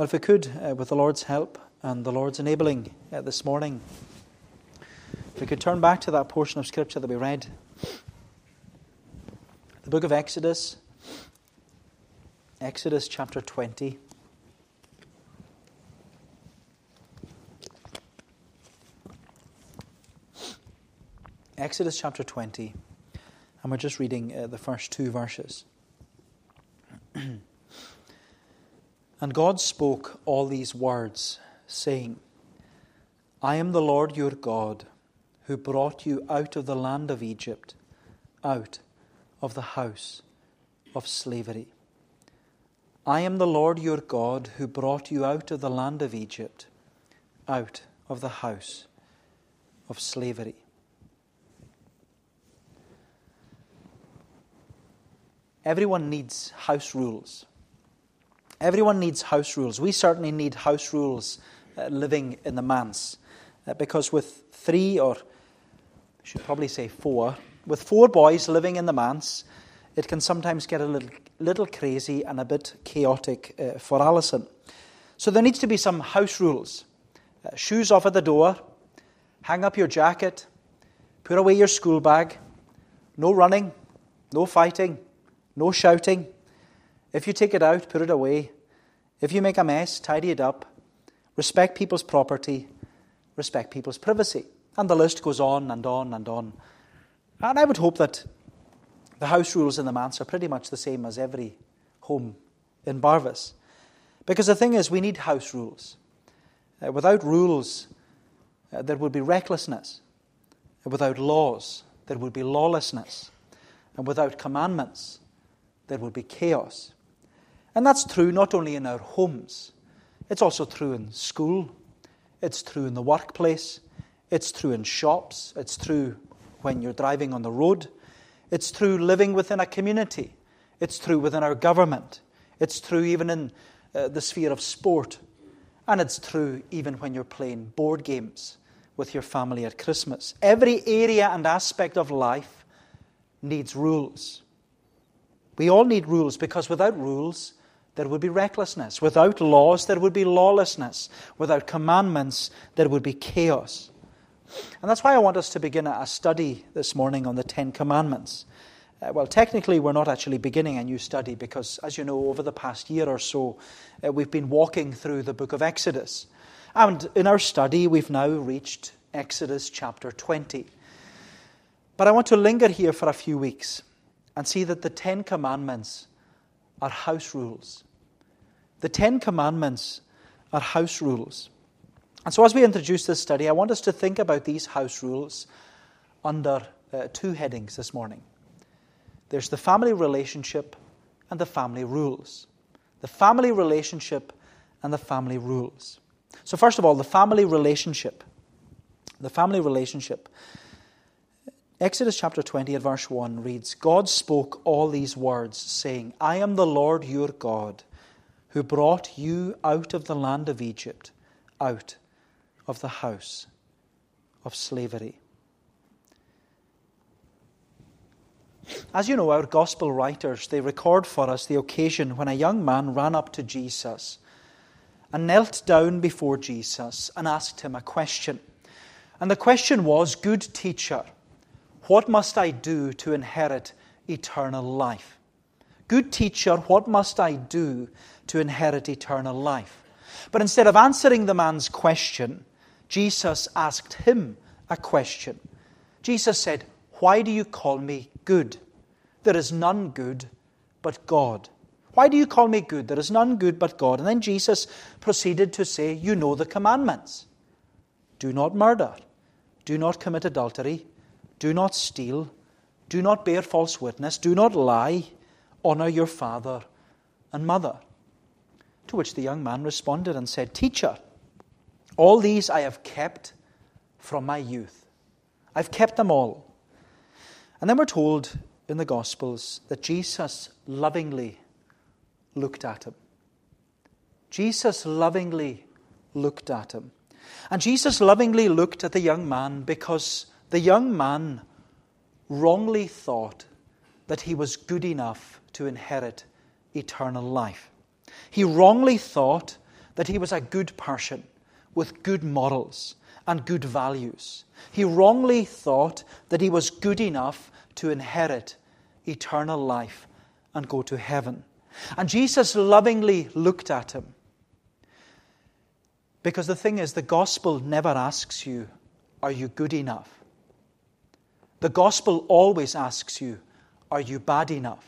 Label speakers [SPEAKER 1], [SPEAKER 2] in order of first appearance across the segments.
[SPEAKER 1] Well, if we could, uh, with the Lord's help and the Lord's enabling uh, this morning, if we could turn back to that portion of Scripture that we read, the book of Exodus, Exodus chapter 20. Exodus chapter 20, and we're just reading uh, the first two verses. and God spoke all these words, saying, I am the Lord your God, who brought you out of the land of Egypt, out of the house of slavery. I am the Lord your God, who brought you out of the land of Egypt, out of the house of slavery. Everyone needs house rules. Everyone needs house rules. We certainly need house rules uh, living in the manse. Uh, because with three, or I should probably say four, with four boys living in the manse, it can sometimes get a little, little crazy and a bit chaotic uh, for Alison. So there needs to be some house rules. Uh, shoes off at the door, hang up your jacket, put away your school bag, no running, no fighting, no shouting. If you take it out, put it away. If you make a mess, tidy it up. Respect people's property. Respect people's privacy. And the list goes on and on and on. And I would hope that the house rules in the manse are pretty much the same as every home in Barvas. Because the thing is, we need house rules. Uh, without rules, uh, there would be recklessness. Without laws, there would be lawlessness. And without commandments, there would be chaos. And that's true not only in our homes, it's also true in school, it's true in the workplace, it's true in shops, it's true when you're driving on the road, it's true living within a community, it's true within our government, it's true even in uh, the sphere of sport, and it's true even when you're playing board games with your family at Christmas. Every area and aspect of life needs rules. We all need rules because without rules, there would be recklessness. Without laws, there would be lawlessness. Without commandments, there would be chaos. And that's why I want us to begin a study this morning on the Ten Commandments. Uh, well, technically, we're not actually beginning a new study because, as you know, over the past year or so, uh, we've been walking through the book of Exodus. And in our study, we've now reached Exodus chapter 20. But I want to linger here for a few weeks and see that the Ten Commandments are house rules. The Ten Commandments are house rules. And so, as we introduce this study, I want us to think about these house rules under uh, two headings this morning. There's the family relationship and the family rules. The family relationship and the family rules. So, first of all, the family relationship. The family relationship. Exodus chapter 20 at verse 1 reads God spoke all these words, saying, I am the Lord your God, who brought you out of the land of Egypt, out of the house of slavery. As you know, our gospel writers, they record for us the occasion when a young man ran up to Jesus and knelt down before Jesus and asked him a question. And the question was, Good teacher, what must I do to inherit eternal life? Good teacher, what must I do to inherit eternal life? But instead of answering the man's question, Jesus asked him a question. Jesus said, Why do you call me good? There is none good but God. Why do you call me good? There is none good but God. And then Jesus proceeded to say, You know the commandments. Do not murder. Do not commit adultery. Do not steal. Do not bear false witness. Do not lie. Honor your father and mother. To which the young man responded and said, Teacher, all these I have kept from my youth. I've kept them all. And then we're told in the Gospels that Jesus lovingly looked at him. Jesus lovingly looked at him. And Jesus lovingly looked at the young man because the young man wrongly thought that he was good enough to inherit eternal life. He wrongly thought that he was a good person with good morals and good values. He wrongly thought that he was good enough to inherit eternal life and go to heaven. And Jesus lovingly looked at him. Because the thing is, the gospel never asks you, Are you good enough? The gospel always asks you, Are you bad enough?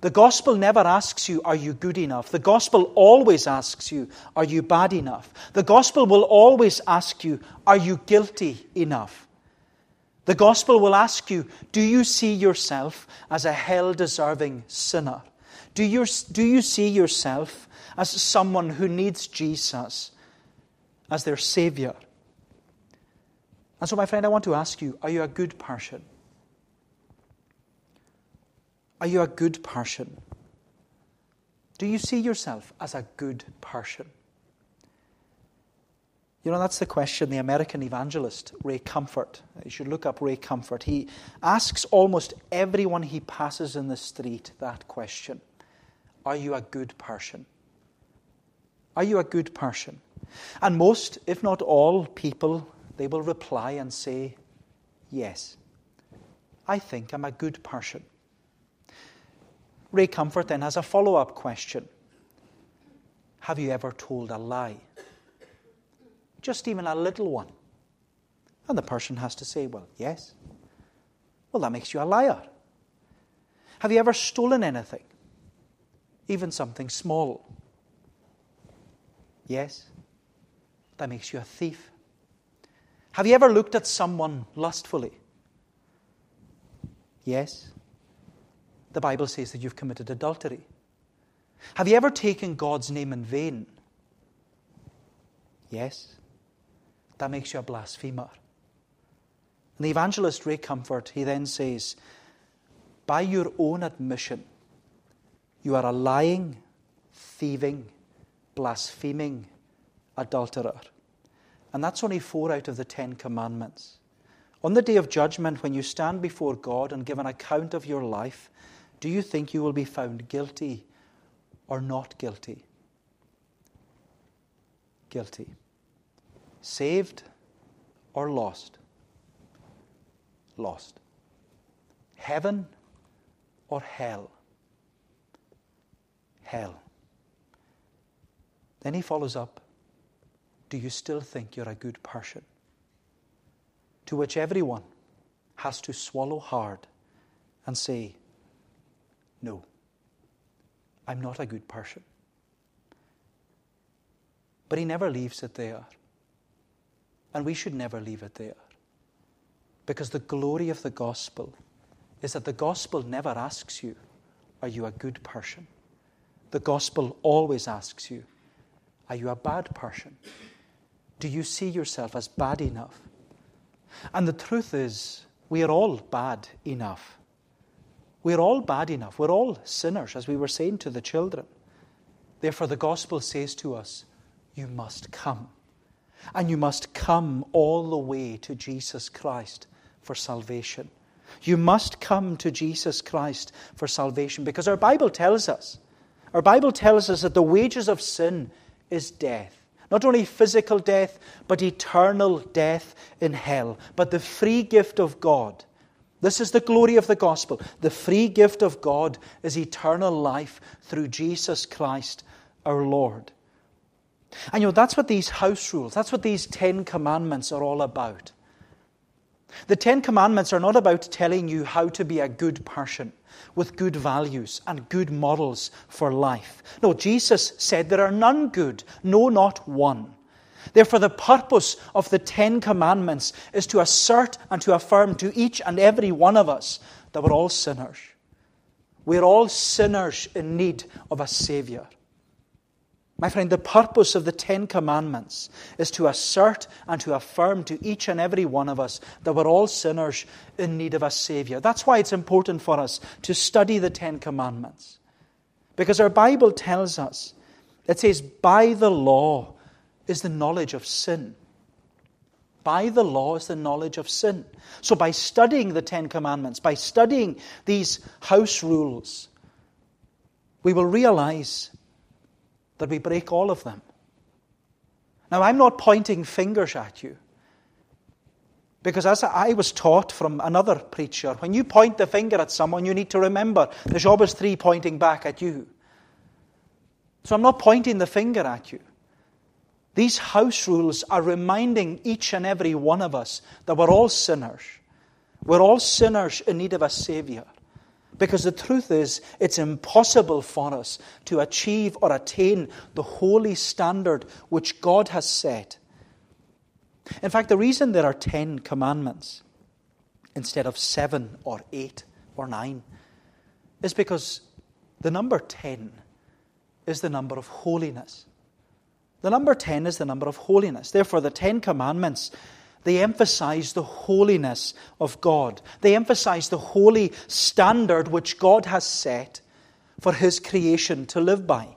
[SPEAKER 1] The gospel never asks you, Are you good enough? The gospel always asks you, Are you bad enough? The gospel will always ask you, Are you guilty enough? The gospel will ask you, Do you see yourself as a hell deserving sinner? Do you, do you see yourself as someone who needs Jesus as their Savior? And so, my friend, I want to ask you, Are you a good person? Are you a good person? Do you see yourself as a good person? You know, that's the question the American evangelist, Ray Comfort, you should look up Ray Comfort. He asks almost everyone he passes in the street that question Are you a good person? Are you a good person? And most, if not all, people, they will reply and say, Yes, I think I'm a good person. Ray Comfort then has a follow up question Have you ever told a lie? Just even a little one. And the person has to say, Well, yes. Well, that makes you a liar. Have you ever stolen anything? Even something small? Yes. That makes you a thief. Have you ever looked at someone lustfully? Yes the Bible says that you've committed adultery. Have you ever taken God's name in vain? Yes. That makes you a blasphemer. And the evangelist Ray Comfort, he then says, by your own admission, you are a lying, thieving, blaspheming adulterer. And that's only four out of the Ten Commandments. On the day of judgment, when you stand before God and give an account of your life, do you think you will be found guilty or not guilty? Guilty. Saved or lost? Lost. Heaven or hell? Hell. Then he follows up Do you still think you're a good person? To which everyone has to swallow hard and say, no, I'm not a good person. But he never leaves it there. And we should never leave it there. Because the glory of the gospel is that the gospel never asks you, Are you a good person? The gospel always asks you, Are you a bad person? Do you see yourself as bad enough? And the truth is, we are all bad enough. We're all bad enough. We're all sinners, as we were saying to the children. Therefore, the gospel says to us, You must come. And you must come all the way to Jesus Christ for salvation. You must come to Jesus Christ for salvation because our Bible tells us, our Bible tells us that the wages of sin is death. Not only physical death, but eternal death in hell. But the free gift of God this is the glory of the gospel. The free gift of God is eternal life through Jesus Christ our Lord. And you know, that's what these house rules, that's what these Ten Commandments are all about. The Ten Commandments are not about telling you how to be a good person with good values and good models for life. No, Jesus said there are none good, no, not one. Therefore, the purpose of the Ten Commandments is to assert and to affirm to each and every one of us that we're all sinners. We're all sinners in need of a Savior. My friend, the purpose of the Ten Commandments is to assert and to affirm to each and every one of us that we're all sinners in need of a Savior. That's why it's important for us to study the Ten Commandments. Because our Bible tells us, it says, by the law is the knowledge of sin. By the law is the knowledge of sin. So, by studying the Ten Commandments, by studying these house rules, we will realize that we break all of them. Now, I'm not pointing fingers at you. Because as I was taught from another preacher, when you point the finger at someone, you need to remember the job is three pointing back at you. So I'm not pointing the finger at you. These house rules are reminding each and every one of us that we're all sinners. We're all sinners in need of a Savior. Because the truth is, it's impossible for us to achieve or attain the holy standard which God has set. In fact, the reason there are ten commandments instead of seven or eight or nine is because the number ten is the number of holiness. The number 10 is the number of holiness. Therefore, the Ten Commandments, they emphasize the holiness of God. They emphasize the holy standard which God has set for His creation to live by.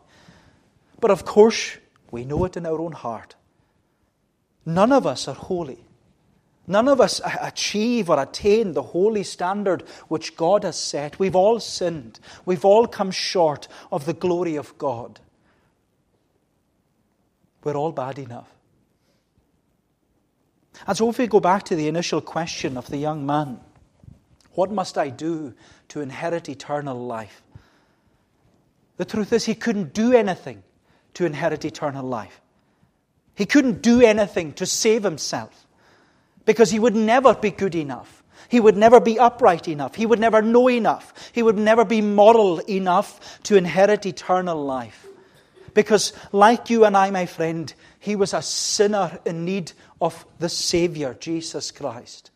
[SPEAKER 1] But of course, we know it in our own heart. None of us are holy. None of us achieve or attain the holy standard which God has set. We've all sinned. We've all come short of the glory of God. We're all bad enough. And so, if we go back to the initial question of the young man, what must I do to inherit eternal life? The truth is, he couldn't do anything to inherit eternal life. He couldn't do anything to save himself because he would never be good enough. He would never be upright enough. He would never know enough. He would never be moral enough to inherit eternal life. Because, like you and I, my friend, he was a sinner in need of the Savior, Jesus Christ.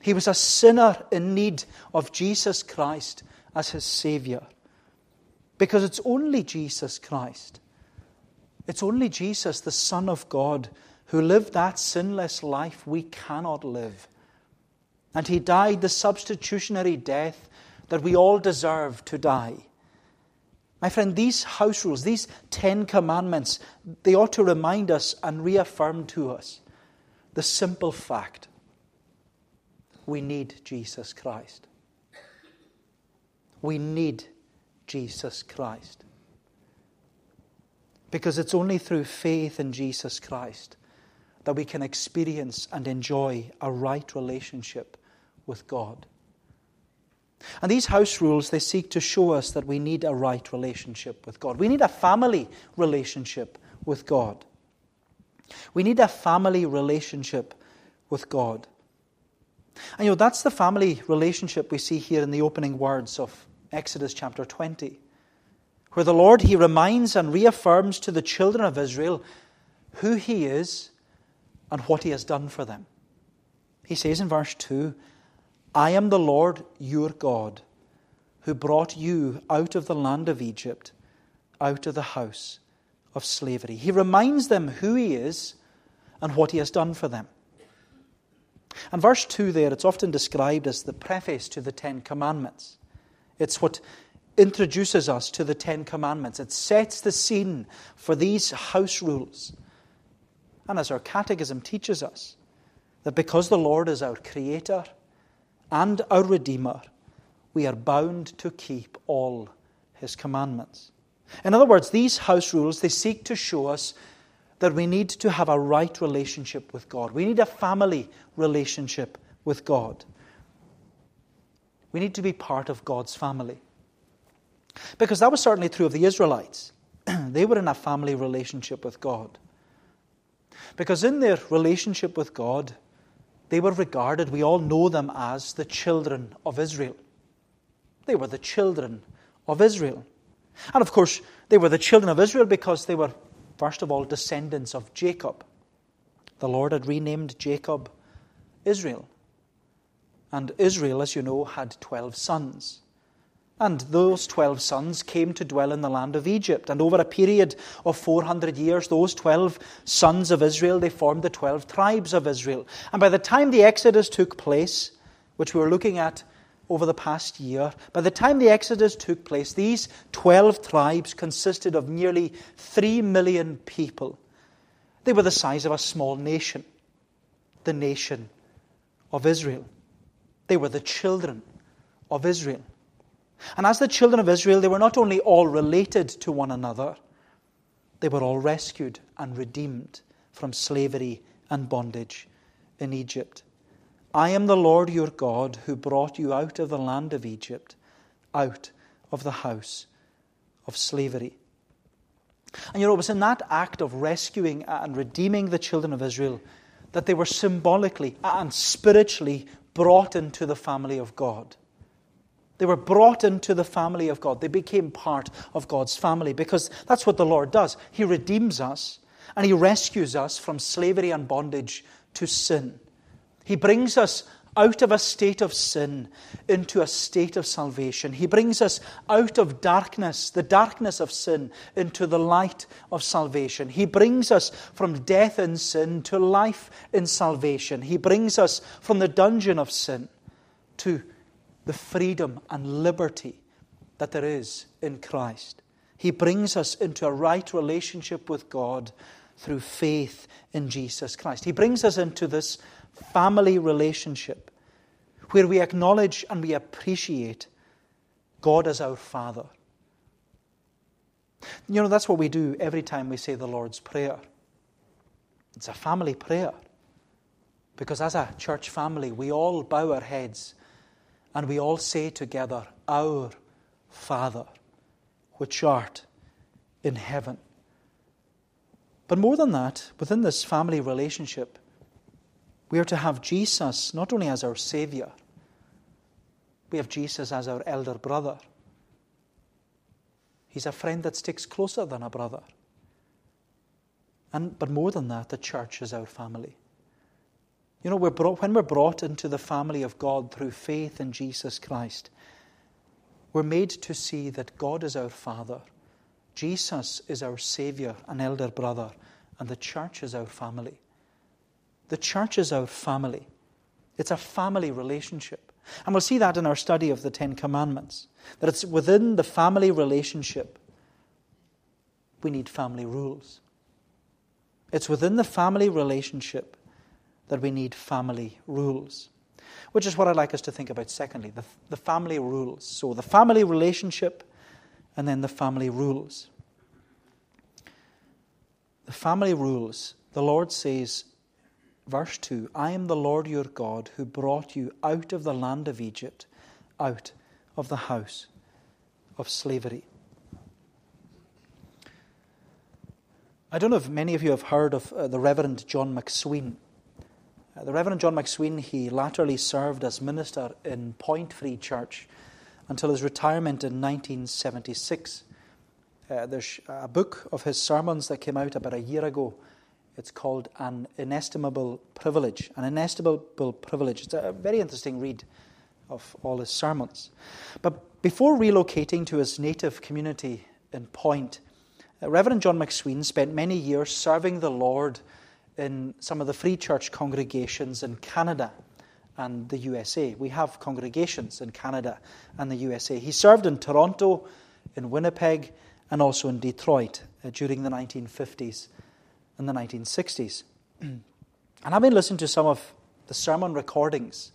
[SPEAKER 1] He was a sinner in need of Jesus Christ as his Savior. Because it's only Jesus Christ, it's only Jesus, the Son of God, who lived that sinless life we cannot live. And he died the substitutionary death that we all deserve to die. My friend, these house rules, these Ten Commandments, they ought to remind us and reaffirm to us the simple fact we need Jesus Christ. We need Jesus Christ. Because it's only through faith in Jesus Christ that we can experience and enjoy a right relationship with God. And these house rules, they seek to show us that we need a right relationship with God. We need a family relationship with God. We need a family relationship with God. And you know, that's the family relationship we see here in the opening words of Exodus chapter 20, where the Lord, He reminds and reaffirms to the children of Israel who He is and what He has done for them. He says in verse 2 I am the Lord your God, who brought you out of the land of Egypt, out of the house of slavery. He reminds them who He is and what He has done for them. And verse 2 there, it's often described as the preface to the Ten Commandments. It's what introduces us to the Ten Commandments. It sets the scene for these house rules. And as our catechism teaches us, that because the Lord is our Creator, and our Redeemer, we are bound to keep all his commandments. In other words, these house rules, they seek to show us that we need to have a right relationship with God. We need a family relationship with God. We need to be part of God's family. Because that was certainly true of the Israelites. they were in a family relationship with God. Because in their relationship with God, they were regarded, we all know them as the children of Israel. They were the children of Israel. And of course, they were the children of Israel because they were, first of all, descendants of Jacob. The Lord had renamed Jacob Israel. And Israel, as you know, had 12 sons. And those 12 sons came to dwell in the land of Egypt. And over a period of 400 years, those 12 sons of Israel, they formed the 12 tribes of Israel. And by the time the Exodus took place, which we were looking at over the past year, by the time the Exodus took place, these 12 tribes consisted of nearly 3 million people. They were the size of a small nation, the nation of Israel. They were the children of Israel. And as the children of Israel, they were not only all related to one another, They were all rescued and redeemed from slavery and bondage in Egypt. I am the Lord your God who brought you out of the land of Egypt, out of the house of slavery. And you know, it was in that act of rescuing and redeeming the children of Israel that they were symbolically and spiritually brought into the family of God. They were brought into the family of God. They became part of God's family because that's what the Lord does. He redeems us and He rescues us from slavery and bondage to sin. He brings us out of a state of sin into a state of salvation. He brings us out of darkness, the darkness of sin, into the light of salvation. He brings us from death in sin to life in salvation. He brings us from the dungeon of sin to the freedom and liberty that there is in Christ. He brings us into a right relationship with God through faith in Jesus Christ. He brings us into this family relationship where we acknowledge and we appreciate God as our Father. You know, that's what we do every time we say the Lord's Prayer. It's a family prayer. Because as a church family, we all bow our heads and we all say together, Our Father, which art in heaven. But more than that, within this family relationship, we are to have Jesus not only as our Savior, we have Jesus as our elder brother. He's a friend that sticks closer than a brother. And, but more than that, the church is our family. You know, we're brought, when we're brought into the family of God through faith in Jesus Christ, we're made to see that God is our Father, Jesus is our Savior and elder brother, and the church is our family. The church is our family. It's a family relationship. And we'll see that in our study of the Ten Commandments, that it's within the family relationship we need family rules. It's within the family relationship that we need family rules, which is what I'd like us to think about secondly the, the family rules. So, the family relationship and then the family rules. The family rules, the Lord says, verse 2 I am the Lord your God who brought you out of the land of Egypt, out of the house of slavery. I don't know if many of you have heard of uh, the Reverend John McSween. Uh, the Reverend John McSween, he latterly served as minister in Point Free Church until his retirement in 1976. Uh, there's a book of his sermons that came out about a year ago it's called An Inestimable Privilege. An Inestimable Privilege. It's a very interesting read of all his sermons. But before relocating to his native community in Point, uh, Reverend John McSween spent many years serving the Lord in some of the free church congregations in Canada and the USA. We have congregations in Canada and the USA. He served in Toronto, in Winnipeg, and also in Detroit uh, during the 1950s and the 1960s. and having listened to some of the sermon recordings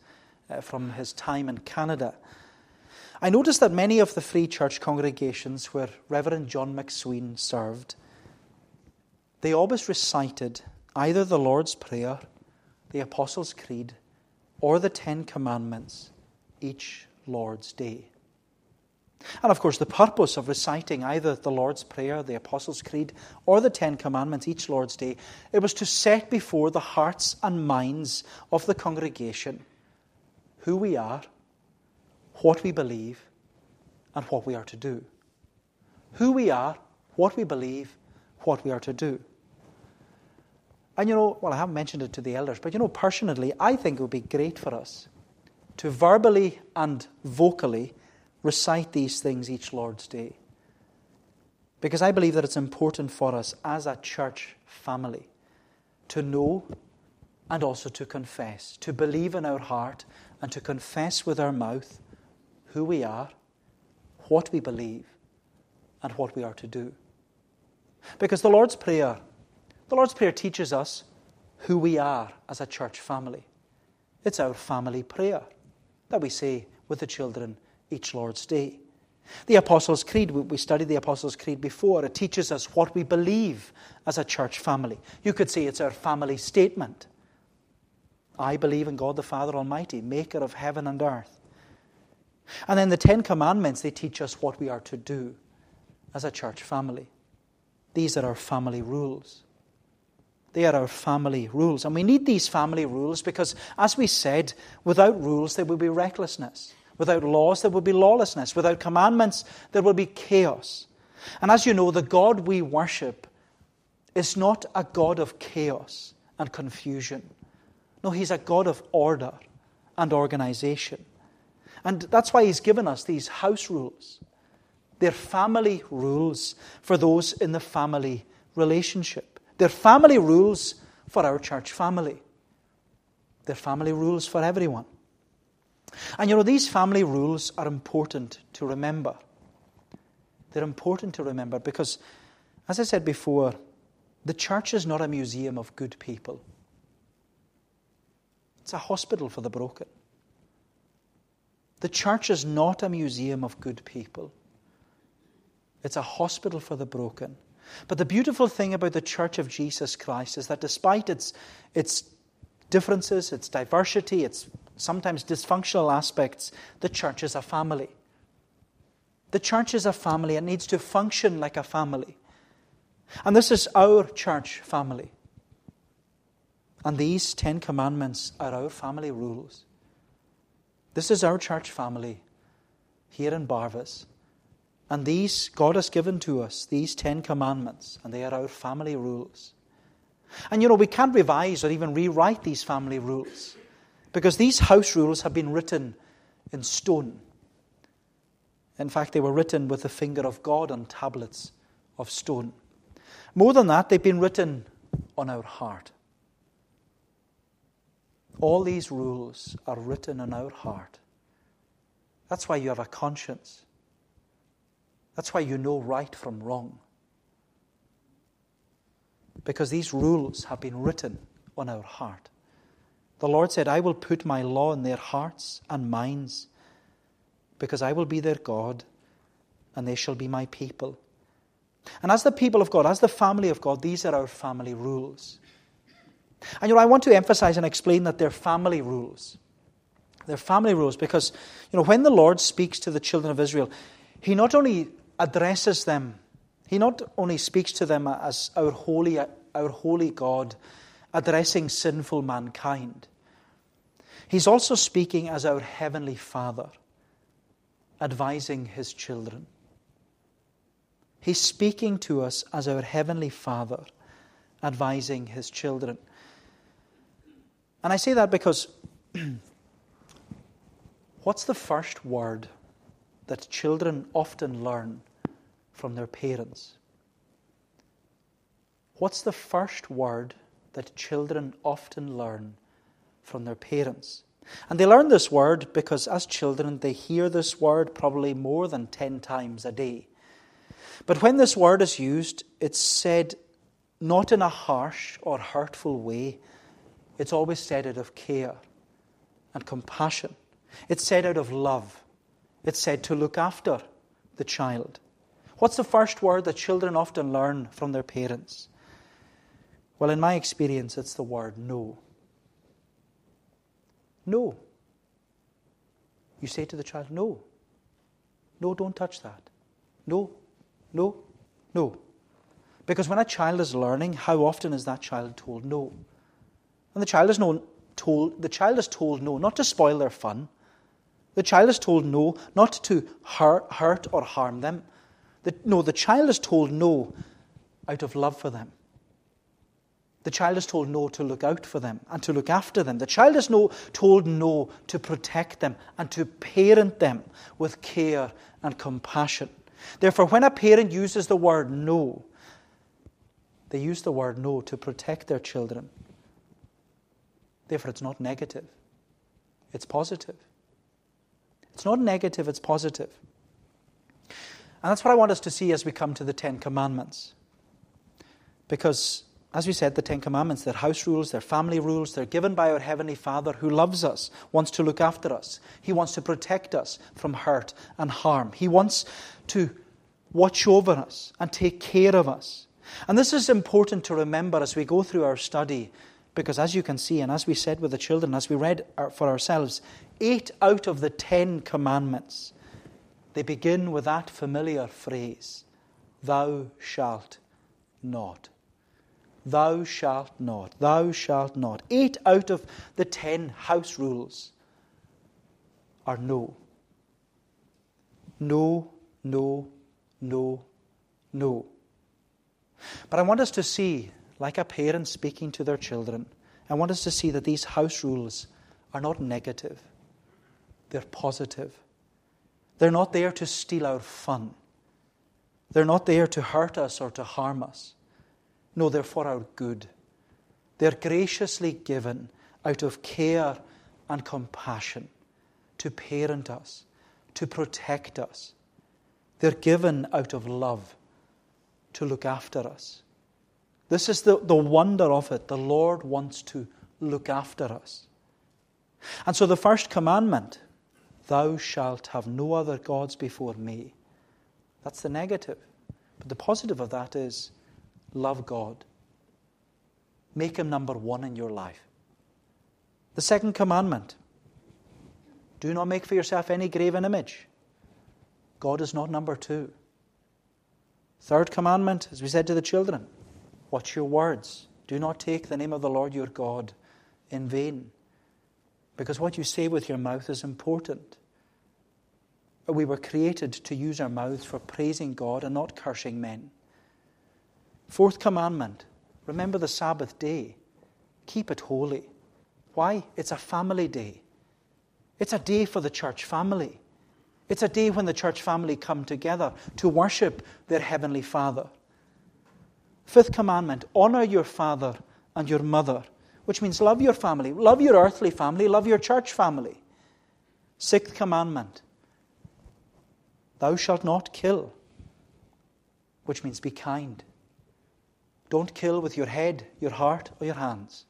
[SPEAKER 1] uh, from his time in Canada, I noticed that many of the free church congregations where Reverend John McSween served, they always recited either the Lord's Prayer, the Apostles' Creed, or the Ten Commandments each Lord's Day. And of course, the purpose of reciting either the Lord's Prayer, the Apostles' Creed, or the Ten Commandments each Lord's Day, it was to set before the hearts and minds of the congregation who we are, what we believe, and what we are to do. Who we are, what we believe, what we are to do. And you know, well, I haven't mentioned it to the elders, but you know, personally, I think it would be great for us to verbally and vocally recite these things each Lord's Day. Because I believe that it's important for us as a church family to know and also to confess, to believe in our heart and to confess with our mouth who we are, what we believe, and what we are to do. Because the Lord's Prayer, the Lord's Prayer teaches us who we are as a church family. It's our family prayer that we say with the children each Lord's Day. The Apostles' Creed, we studied the Apostles' Creed before. It teaches us what we believe as a church family. You could say it's our family statement. I believe in God the Father Almighty, maker of heaven and earth. And then the Ten Commandments, they teach us what we are to do as a church family. These are our family rules. They are our family rules. And we need these family rules because, as we said, without rules, there will be recklessness. Without laws, there will be lawlessness. Without commandments, there will be chaos. And as you know, the God we worship is not a God of chaos and confusion. No, He's a God of order and organization. And that's why He's given us these house rules. They're family rules for those in the family relationship. They're family rules for our church family. They're family rules for everyone. And you know, these family rules are important to remember. They're important to remember because, as I said before, the church is not a museum of good people, it's a hospital for the broken. The church is not a museum of good people, it's a hospital for the broken. But the beautiful thing about the church of Jesus Christ is that despite its, its differences, its diversity, its sometimes dysfunctional aspects, the church is a family. The church is a family. It needs to function like a family. And this is our church family. And these Ten Commandments are our family rules. This is our church family here in Barvas. And these, God has given to us these Ten Commandments, and they are our family rules. And you know, we can't revise or even rewrite these family rules because these house rules have been written in stone. In fact, they were written with the finger of God on tablets of stone. More than that, they've been written on our heart. All these rules are written on our heart. That's why you have a conscience. That's why you know right from wrong. Because these rules have been written on our heart. The Lord said, I will put my law in their hearts and minds, because I will be their God, and they shall be my people. And as the people of God, as the family of God, these are our family rules. And you know, I want to emphasize and explain that they're family rules. They're family rules because, you know, when the Lord speaks to the children of Israel, He not only addresses them, He not only speaks to them as our holy, our holy God addressing sinful mankind, He's also speaking as our Heavenly Father advising His children. He's speaking to us as our Heavenly Father, advising His children. And I say that because what's the first word that children often learn from their parents? What's the first word that children often learn from their parents? And they learn this word because as children they hear this word probably more than 10 times a day. But when this word is used, it's said not in a harsh or hurtful way. It's always said out of care and compassion. It's said out of love. It's said to look after the child. What's the first word that children often learn from their parents? Well, in my experience, it's the word no. No. You say to the child, no. No, don't touch that. No, no, no. Because when a child is learning, how often is that child told no? And the child is no, told, the child is told no, not to spoil their fun. The child is told no, not to hurt, hurt or harm them. The, no, the child is told no out of love for them. The child is told no to look out for them and to look after them. The child is no, told no to protect them and to parent them with care and compassion. Therefore, when a parent uses the word no, they use the word no to protect their children. Therefore, it's not negative, it's positive. It's not negative, it's positive. And that's what I want us to see as we come to the Ten Commandments. Because as we said, the Ten Commandments, they're house rules, they're family rules, they're given by our Heavenly Father who loves us, wants to look after us. He wants to protect us from hurt and harm. He wants to watch over us and take care of us. And this is important to remember as we go through our study, because as you can see, and as we said with the children, as we read for ourselves, eight out of the Ten Commandments, they begin with that familiar phrase, Thou shalt not. Thou shalt not. Thou shalt not. Eight out of the ten house rules are no. No, no, no, no. But I want us to see, like a parent speaking to their children, I want us to see that these house rules are not negative, they're positive. They're not there to steal our fun. They're not there to hurt us or to harm us. No, they're for our good. They're graciously given out of care and compassion to parent us, to protect us. They're given out of love to look after us. This is the, the wonder of it. The Lord wants to look after us. And so the first commandment, thou shalt have no other gods before me. That's the negative. But the positive of that is, love God. Make Him number one in your life. The second commandment do not make for yourself any graven image. God is not number two. Third commandment, as we said to the children, watch your words. Do not take the name of the Lord your God in vain. Because what you say with your mouth is important. We were created to use our mouths for praising God and not cursing men. Fourth commandment remember the Sabbath day, keep it holy. Why? It's a family day. It's a day for the church family. It's a day when the church family come together to worship their Heavenly Father. Fifth commandment honor your father and your mother, which means love your family, love your earthly family, love your church family. Sixth commandment thou shalt not kill, which means be kind. Don't kill with your head, your heart, or your hands.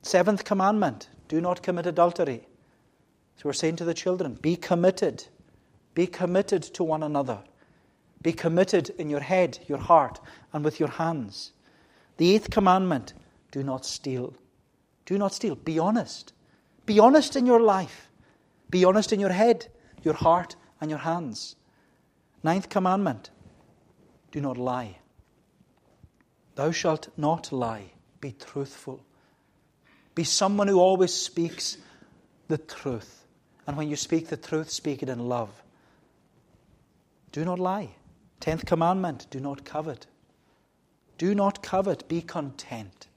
[SPEAKER 1] Seventh commandment do not commit adultery. So we're saying to the children be committed. Be committed to one another. Be committed in your head, your heart, and with your hands. The eighth commandment do not steal. Do not steal. Be honest. Be honest in your life. Be honest in your head, your heart, and your hands. Ninth commandment do not lie. Thou shalt not lie. Be truthful. Be someone who always speaks the truth. And when you speak the truth, speak it in love. Do not lie. Tenth commandment do not covet. Do not covet. Be content.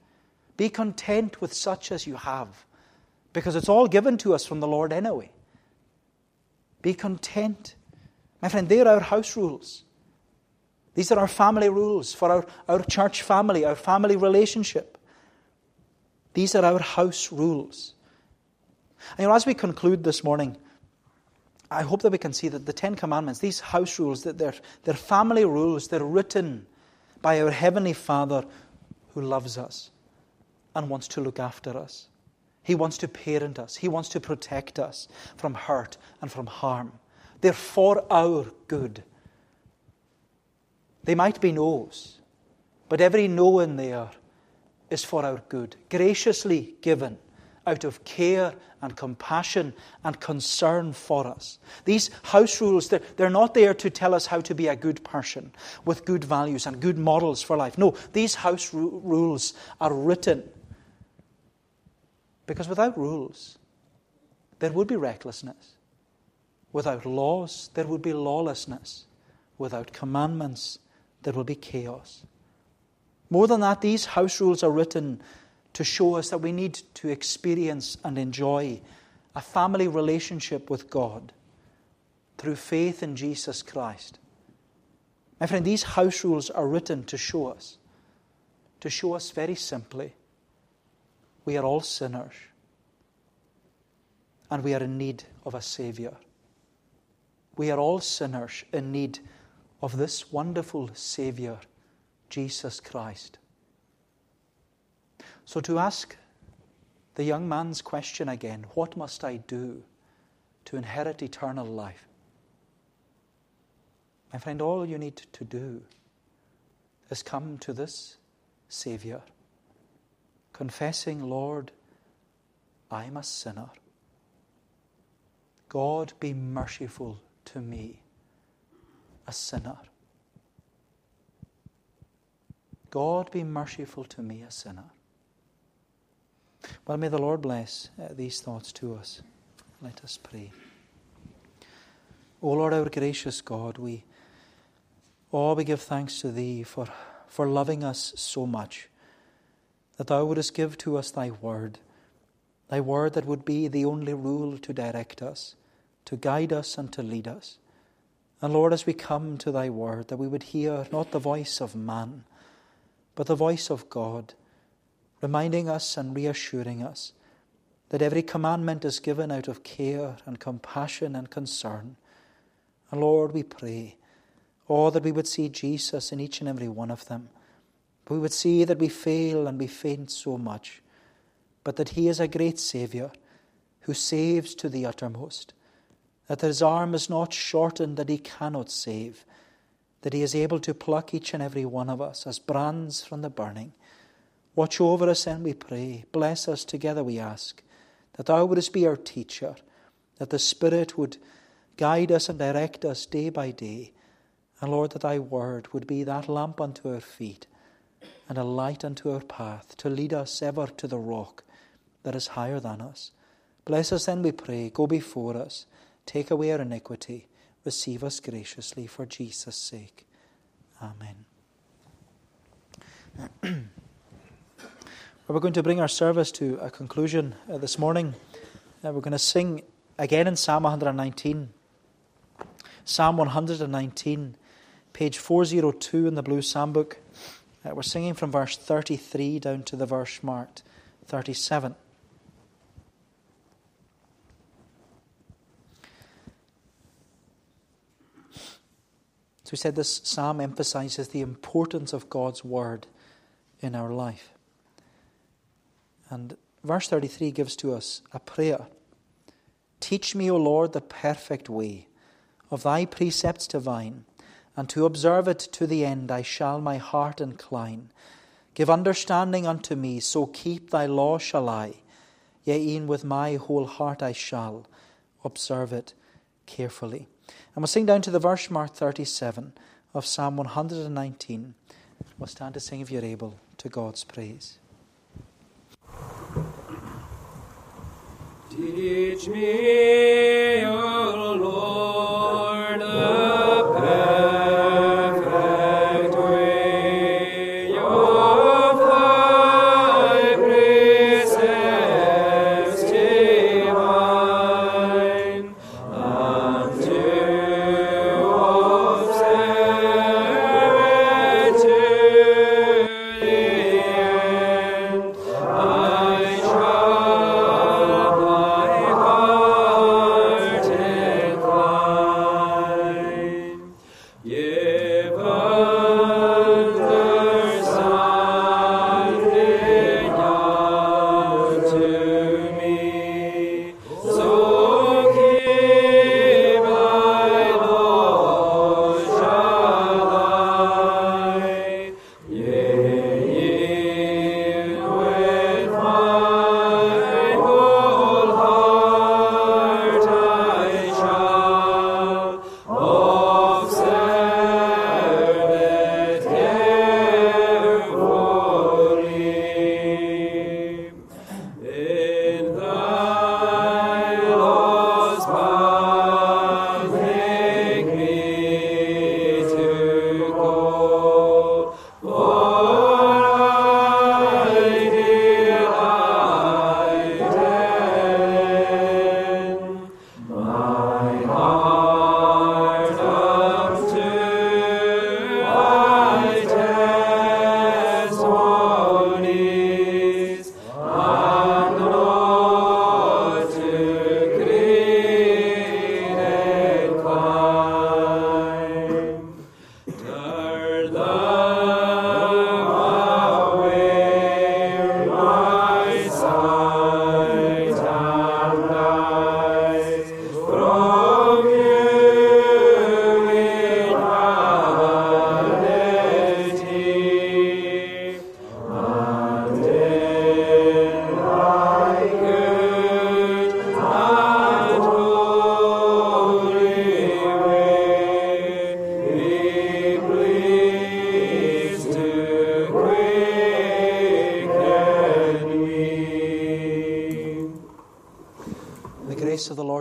[SPEAKER 1] Be content with such as you have, because it's all given to us from the Lord anyway. Be content. My friend, they're our house rules. These are our family rules for our, our church family, our family relationship. These are our house rules. And you know, as we conclude this morning, I hope that we can see that the Ten Commandments, these house rules, that they're, they're family rules, they're written by our Heavenly Father who loves us and wants to look after us. He wants to parent us, He wants to protect us from hurt and from harm. They're for our good. They might be no's, but every no in there is for our good, graciously given out of care and compassion and concern for us. These house rules, they're, they're not there to tell us how to be a good person with good values and good models for life. No, these house ru- rules are written because without rules, there would be recklessness. Without laws, there would be lawlessness. Without commandments, there will be chaos. More than that, these house rules are written to show us that we need to experience and enjoy a family relationship with God through faith in Jesus Christ. My friend, these house rules are written to show us, to show us very simply, we are all sinners and we are in need of a Savior. We are all sinners in need of this wonderful Savior, Jesus Christ. So, to ask the young man's question again what must I do to inherit eternal life? My friend, all you need to do is come to this Saviour, confessing, Lord, I'm a sinner. God, be merciful to me, a sinner. God, be merciful to me, a sinner. Well, may the Lord bless uh, these thoughts to us. Let us pray. O Lord, our gracious God, we all we give thanks to Thee for, for loving us so much, that Thou wouldst give to us Thy word, Thy word that would be the only rule to direct us, to guide us, and to lead us. And Lord, as we come to Thy word, that we would hear not the voice of man, but the voice of God reminding us and reassuring us that every commandment is given out of care and compassion and concern. And Lord, we pray, oh, that we would see Jesus in each and every one of them. We would see that we fail and we faint so much, but that He is a great Saviour who saves to the uttermost, that His arm is not shortened that He cannot save, that He is able to pluck each and every one of us as brands from the burning Watch over us and we pray. Bless us together, we ask, that Thou wouldst be our teacher, that the Spirit would guide us and direct us day by day. And Lord, that Thy word would be that lamp unto our feet and a light unto our path to lead us ever to the rock that is higher than us. Bless us then, we pray. Go before us. Take away our iniquity. Receive us graciously for Jesus' sake. Amen. We're going to bring our service to a conclusion uh, this morning. Uh, we're going to sing again in Psalm 119. Psalm 119, page 402 in the Blue Psalm Book. Uh, we're singing from verse 33 down to the verse marked 37. So we said this psalm emphasizes the importance of God's word in our life. And verse 33 gives to us a prayer Teach me, O Lord, the perfect way of thy precepts divine, and to observe it to the end I shall my heart incline. Give understanding unto me, so keep thy law shall I. Yea, e'en with my whole heart I shall observe it carefully. And we'll sing down to the verse mark 37 of Psalm 119. We'll stand to sing if you're able to God's praise.
[SPEAKER 2] Teach me, O Lord,